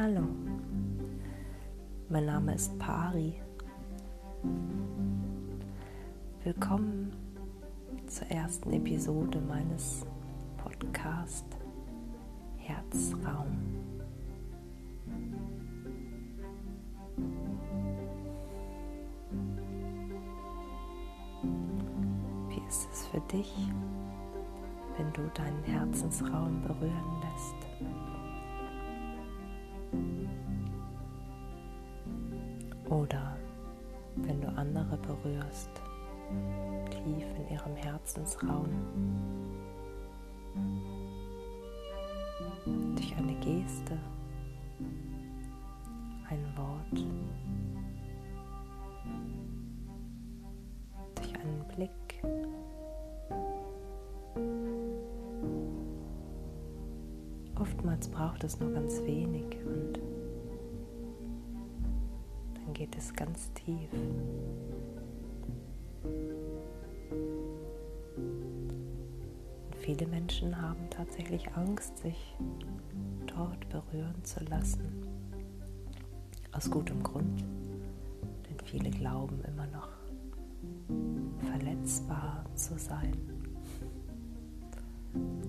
Hallo, mein Name ist Pari. Willkommen zur ersten Episode meines Podcast Herzraum. Wie ist es für dich, wenn du deinen Herzensraum berühren lässt? Berührst, tief in ihrem Herzensraum. Durch eine Geste, ein Wort, durch einen Blick. Oftmals braucht es nur ganz wenig und geht es ganz tief. Viele Menschen haben tatsächlich Angst, sich dort berühren zu lassen. Aus gutem Grund, denn viele glauben immer noch verletzbar zu sein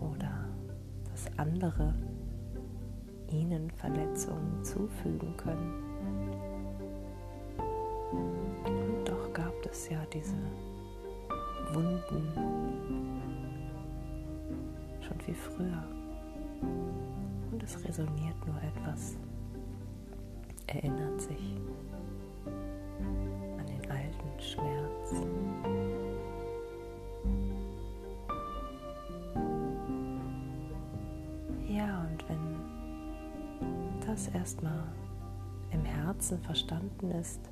oder dass andere ihnen Verletzungen zufügen können. es ja diese Wunden wie früher. Und es resoniert nur etwas, erinnert sich an den alten Schmerz. Ja, und wenn das erstmal im Herzen verstanden ist,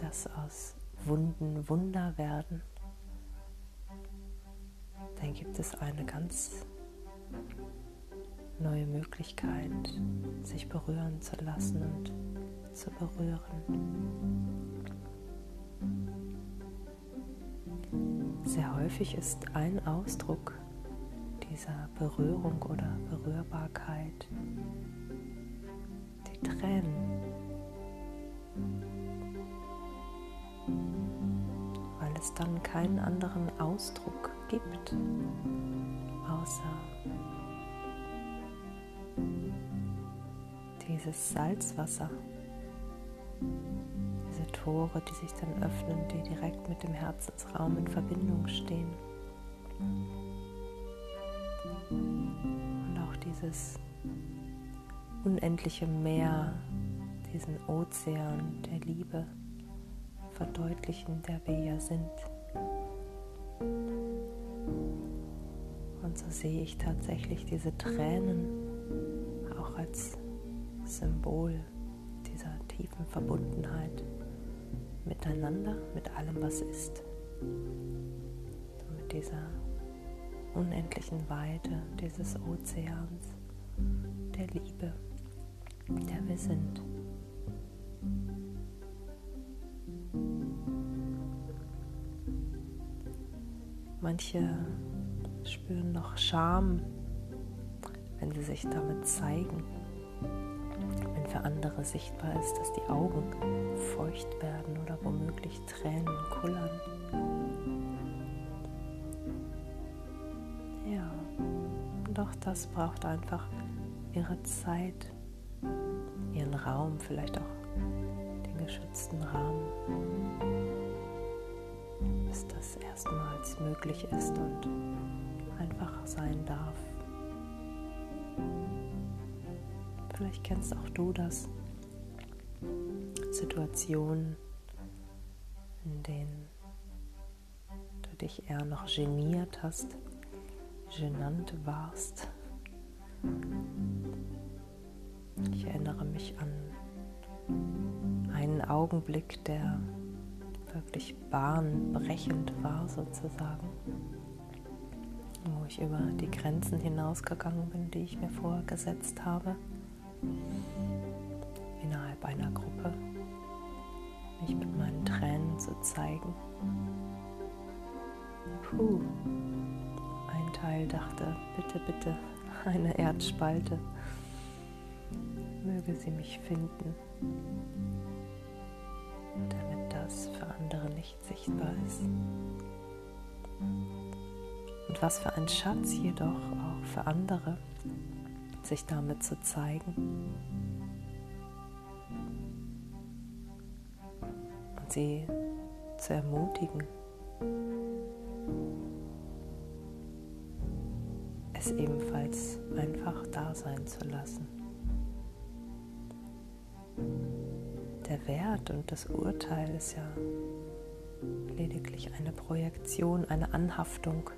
dass aus Wunden Wunder werden, dann gibt es eine ganz neue Möglichkeit, sich berühren zu lassen und zu berühren. Sehr häufig ist ein Ausdruck dieser Berührung oder Berührbarkeit die Tränen. Es dann keinen anderen Ausdruck gibt, außer dieses Salzwasser, diese Tore, die sich dann öffnen, die direkt mit dem Herzensraum in Verbindung stehen. Und auch dieses unendliche Meer, diesen Ozean der Liebe verdeutlichen, der wir ja sind. Und so sehe ich tatsächlich diese Tränen auch als Symbol dieser tiefen Verbundenheit miteinander, mit allem, was ist. Mit dieser unendlichen Weite dieses Ozeans, der Liebe, der wir sind. Manche spüren noch Scham, wenn sie sich damit zeigen. Wenn für andere sichtbar ist, dass die Augen feucht werden oder womöglich Tränen kullern. Ja, auch das braucht einfach ihre Zeit, ihren Raum, vielleicht auch den geschützten Rahmen bis das erstmals möglich ist und einfach sein darf. Vielleicht kennst auch du das. Situationen, in denen du dich eher noch geniert hast, genannt warst. Ich erinnere mich an einen Augenblick, der wirklich bahnbrechend war sozusagen, wo ich über die Grenzen hinausgegangen bin, die ich mir vorher gesetzt habe, innerhalb einer Gruppe, mich mit meinen Tränen zu zeigen. Puh, ein Teil dachte, bitte, bitte, eine Erdspalte. möge sie mich finden, für andere nicht sichtbar ist. Und was für ein Schatz jedoch auch für andere, sich damit zu zeigen und sie zu ermutigen, es ebenfalls einfach da sein zu lassen. Der Wert und das Urteil ist ja lediglich eine Projektion, eine Anhaftung.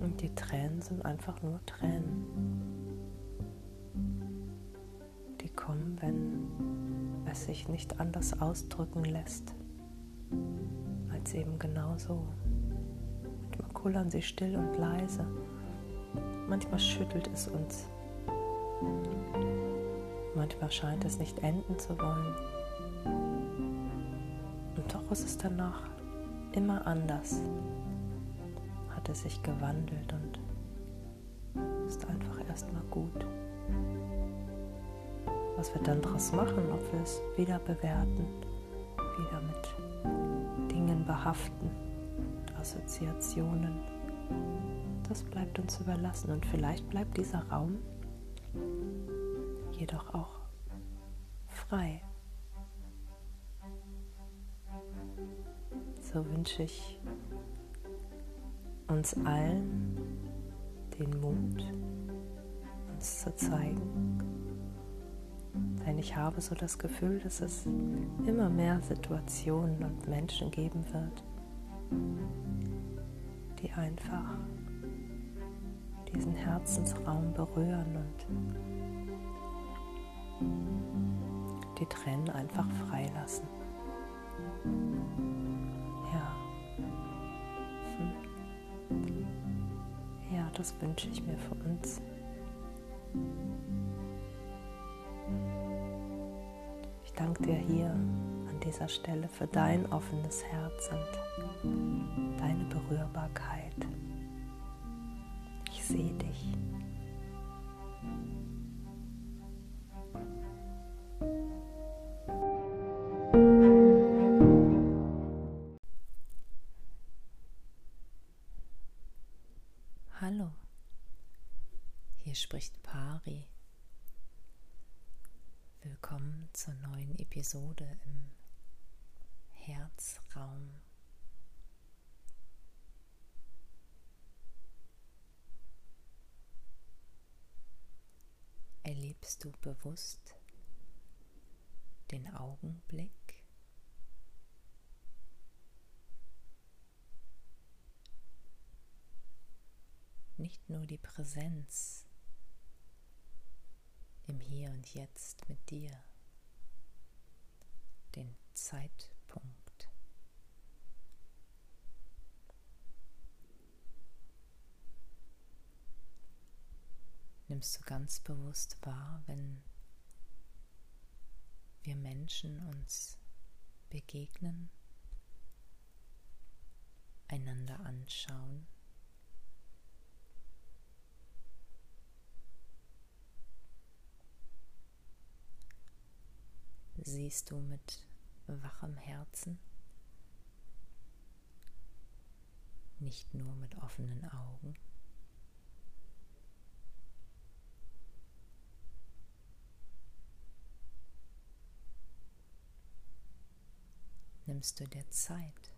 Und die Tränen sind einfach nur Tränen. Die kommen, wenn es sich nicht anders ausdrücken lässt, als eben genau so kullern sie still und leise. Manchmal schüttelt es uns. Manchmal scheint es nicht enden zu wollen. Und doch ist es danach immer anders. Hat es sich gewandelt und ist einfach erstmal gut. Was wir dann daraus machen, ob wir es wieder bewerten, wieder mit Dingen behaften Assoziationen. Das bleibt uns überlassen und vielleicht bleibt dieser Raum jedoch auch frei. So wünsche ich uns allen den Mut, uns zu zeigen. Denn ich habe so das Gefühl, dass es immer mehr Situationen und Menschen geben wird, die einfach diesen Herzensraum berühren und die Tränen einfach freilassen. Ja. Hm. Ja, das wünsche ich mir für uns. Ich danke dir hier an dieser Stelle für dein offenes Herz und deine Berührbarkeit. Ich sehe dich. Spricht Pari. Willkommen zur neuen Episode im Herzraum. Erlebst du bewusst den Augenblick? Nicht nur die Präsenz im Hier und Jetzt mit dir, den Zeitpunkt. Nimmst du ganz bewusst wahr, wenn wir Menschen uns begegnen, einander anschauen? Siehst du mit wachem Herzen, nicht nur mit offenen Augen? nimmst du dir Zeit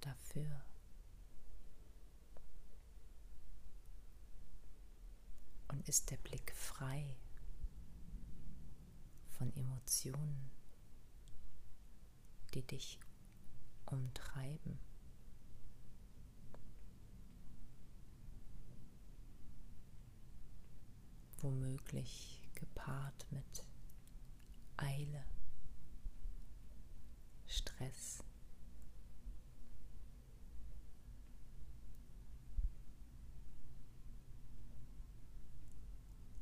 dafür. Und ist der Blick frei von Emotionen, die dich umtreiben. Womöglich gepaart mit Eile. Stress.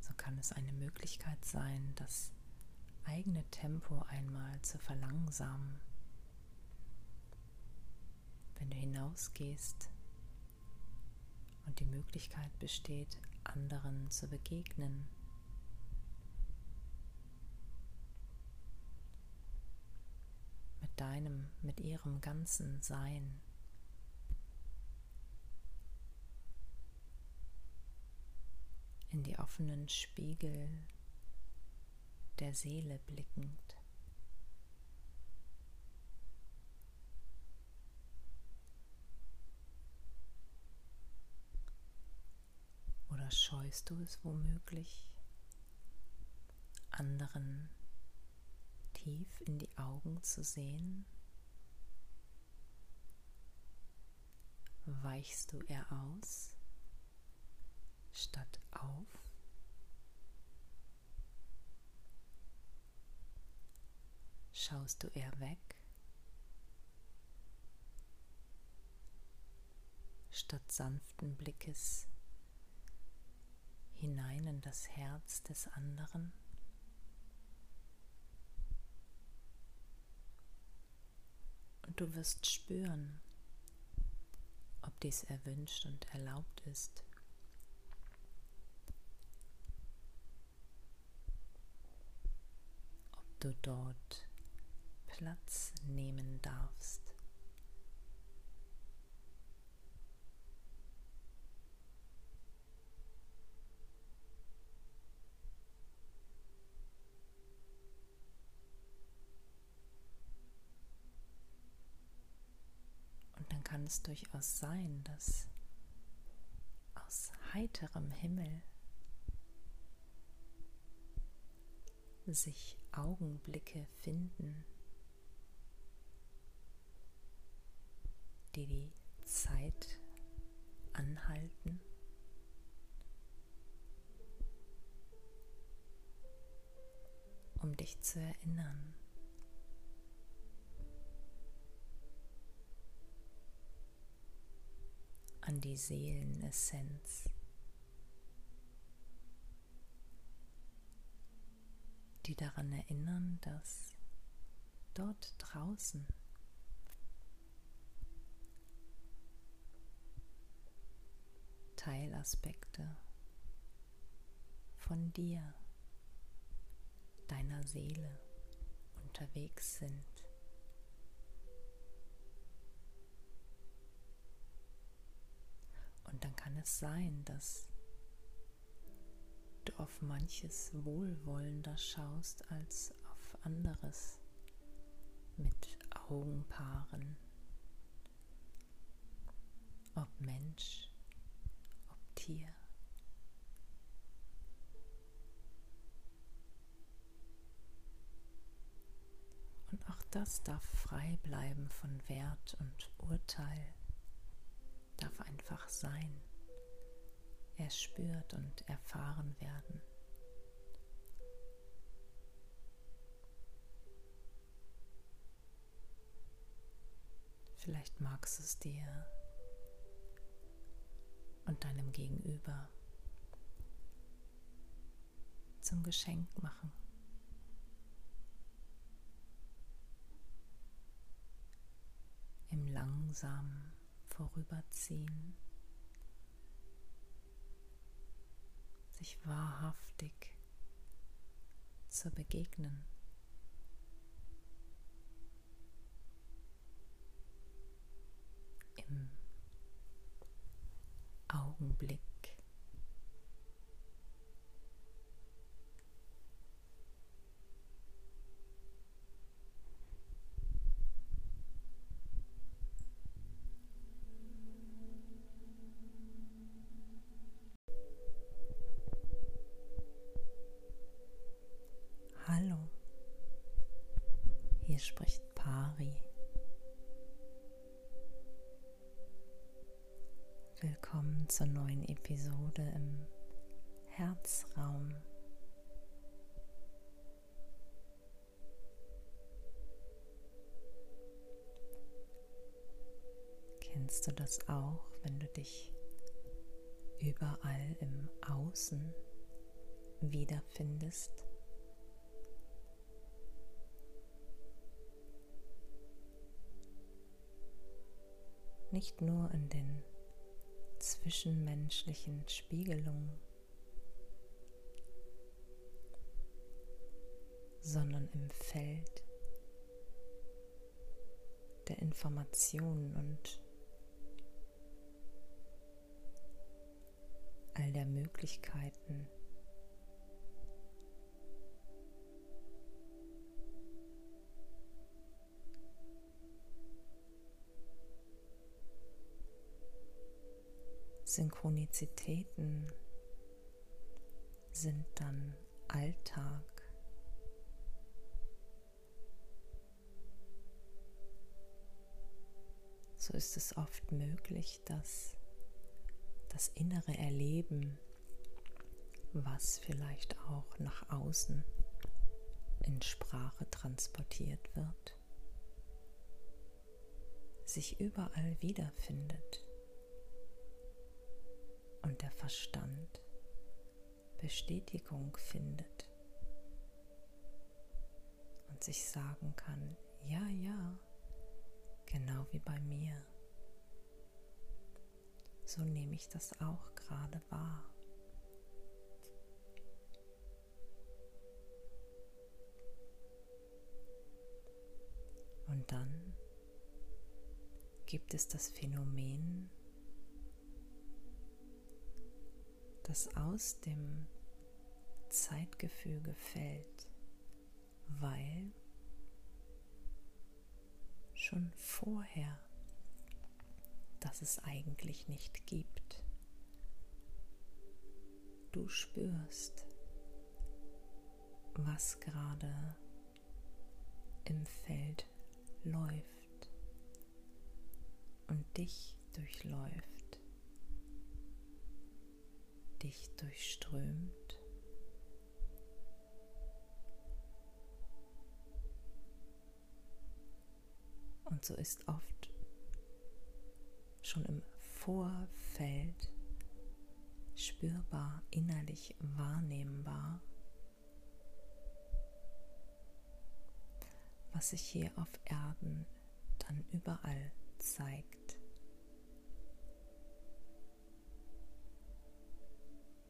So kann es eine Möglichkeit sein, das eigene Tempo einmal zu verlangsamen. Wenn du hinausgehst und die Möglichkeit besteht, anderen zu begegnen. Mit deinem, mit ihrem ganzen Sein. In die offenen Spiegel der Seele blickend. Oder scheust du es womöglich, anderen tief in die Augen zu sehen? Weichst du eher aus statt auf? Schaust du eher weg statt sanften Blickes hinein in das Herz des anderen. Und du wirst spüren, ob dies erwünscht und erlaubt ist. Ob du dort Platz nehmen darfst. kann es durchaus sein, dass aus heiterem Himmel sich Augenblicke finden, die die Zeit anhalten. um dich zu erinnern. an die Seelenessenz, die daran erinnern, dass dort draußen Teilaspekte von dir, deiner Seele unterwegs sind. Und dann kann es sein, dass du auf manches wohlwollender schaust als auf anderes mit Augenpaaren. Ob Mensch, Tier. Und auch das darf frei bleiben von Wert und Urteil darf einfach sein, erspürt und erfahren werden. Vielleicht magst du es dir und deinem Gegenüber zum Geschenk machen. Im langsamen vorüberziehen, sich wahrhaftig zu begegnen. Im Augenblick. Hier spricht Pari. Zur neuen Episode im Herzraum. Kennst du das auch, wenn du dich überall im Außen wiederfindest? nicht nur in den zwischenmenschlichen Spiegelung, sondern im Feld der Informationen und all der Möglichkeiten, Synchronizitäten sind dann Alltag. So ist es oft möglich, dass das innere Erleben, was vielleicht auch nach außen in Sprache transportiert wird, sich überall wiederfindet und der Verstand Bestätigung findet und sich sagen kann, ja, ja, genau wie bei mir. So nehme ich das auch gerade wahr. Und dann gibt es das Phänomen das aus dem Zeitgefüge fällt, weil schon vorher, dass es eigentlich nicht gibt. Du spürst, was gerade im Feld läuft und dich durchläuft dich durchströmt. Und so ist oft schon im Vorfeld spürbar, innerlich wahrnehmbar, was sich hier auf Erden dann überall zeigt.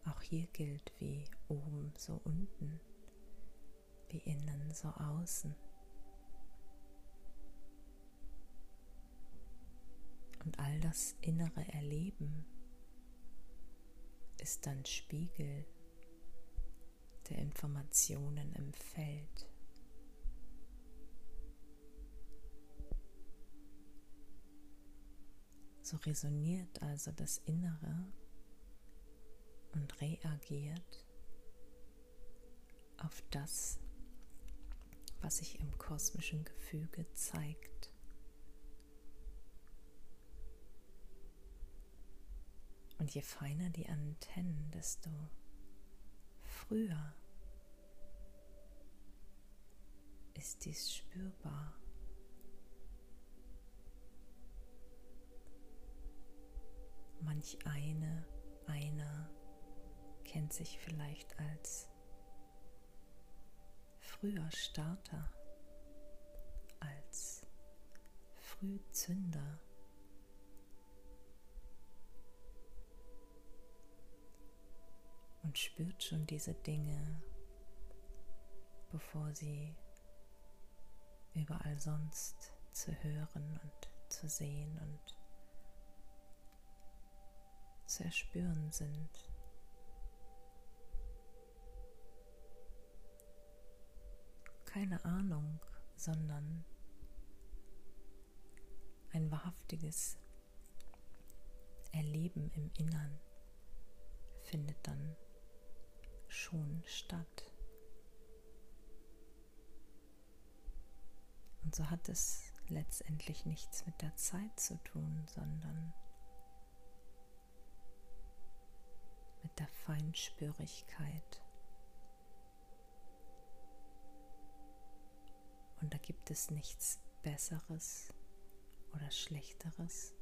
Auch hier gilt wie oben so unten, wie innen so außen. Und all das innere Erleben ist dann Spiegel der Informationen im Feld. So resoniert also das Innere und reagiert auf das, was sich im kosmischen Gefüge zeigt. Und je feiner die Antennen, desto früher ist dies spürbar. Manch eine, einer kennt sich vielleicht als früher Starter, als Frühzünder. Und spürt schon diese Dinge, bevor sie überall sonst zu hören und zu sehen und zu erspüren sind. Keine Ahnung, sondern ein wahrhaftiges Erleben im Innern findet dann schon statt. Und so hat es letztendlich nichts mit der Zeit zu tun, sondern mit der Feinspürigkeit Und da gibt es nichts Besseres oder Schlechteres,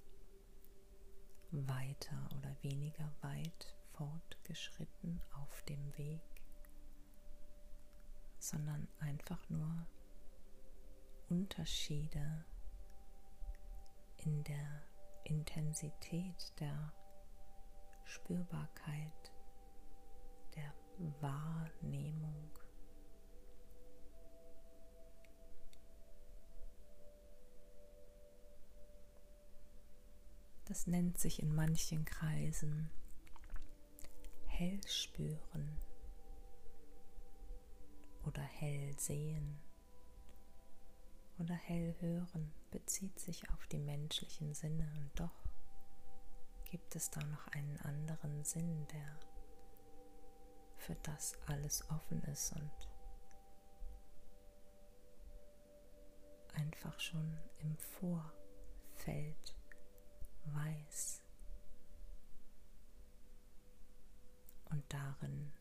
weiter oder weniger weit fortgeschritten auf dem Weg, sondern einfach nur Unterschiede in der Intensität der Spürbarkeit, der Wahrnehmung Das nennt sich in manchen Kreisen hell spüren oder hell sehen oder hell hören bezieht sich auf die menschlichen Sinne. Und doch gibt es da noch einen anderen Sinn, der für das alles offen ist und einfach schon im Vorfeld weiß und darin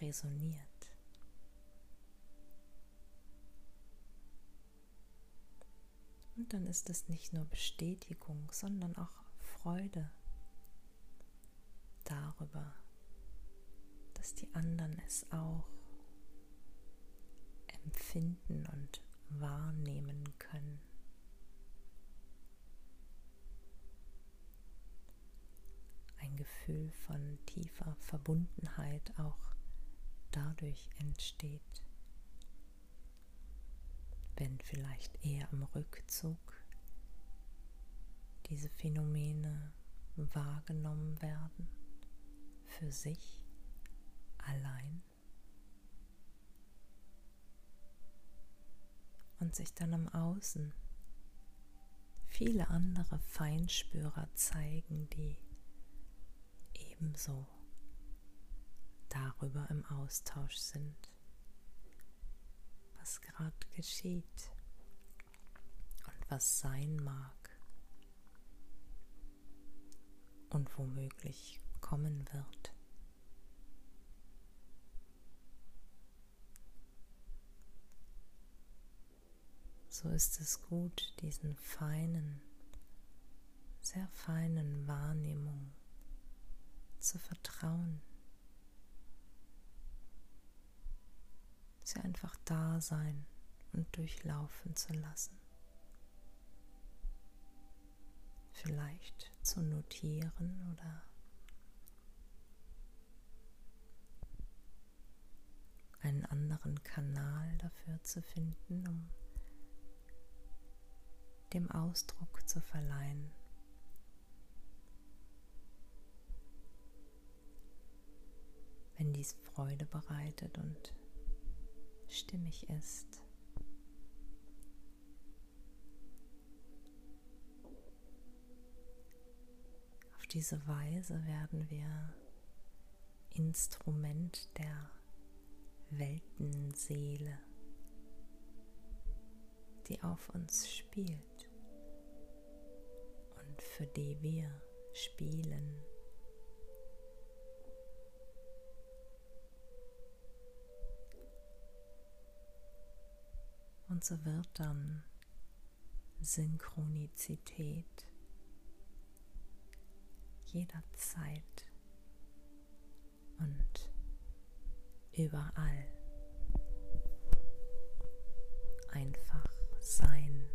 resoniert. Und dann ist es nicht nur Bestätigung, sondern auch Freude darüber, dass die anderen es auch empfinden und wahrnehmen können. Gefühl von tiefer Verbundenheit auch dadurch entsteht, wenn vielleicht eher im Rückzug diese Phänomene wahrgenommen werden für sich allein und sich dann im Außen viele andere Feinspürer zeigen, die ebenso darüber im Austausch sind, was gerade geschieht und was sein mag. und womöglich kommen wird. So ist es gut, diesen feinen, sehr feinen Wahrnehmungen zu vertrauen. Sie einfach da sein und durchlaufen zu lassen. vielleicht zu notieren oder einen anderen Kanal dafür zu finden, um dem Ausdruck zu verleihen. Wenn dies Freude bereitet und stimmig ist. diese Weise werden wir Instrument der Weltenseele, die auf uns spielt und für die wir spielen. Und so wird dann Synchronizität jederzeit und überall einfach sein.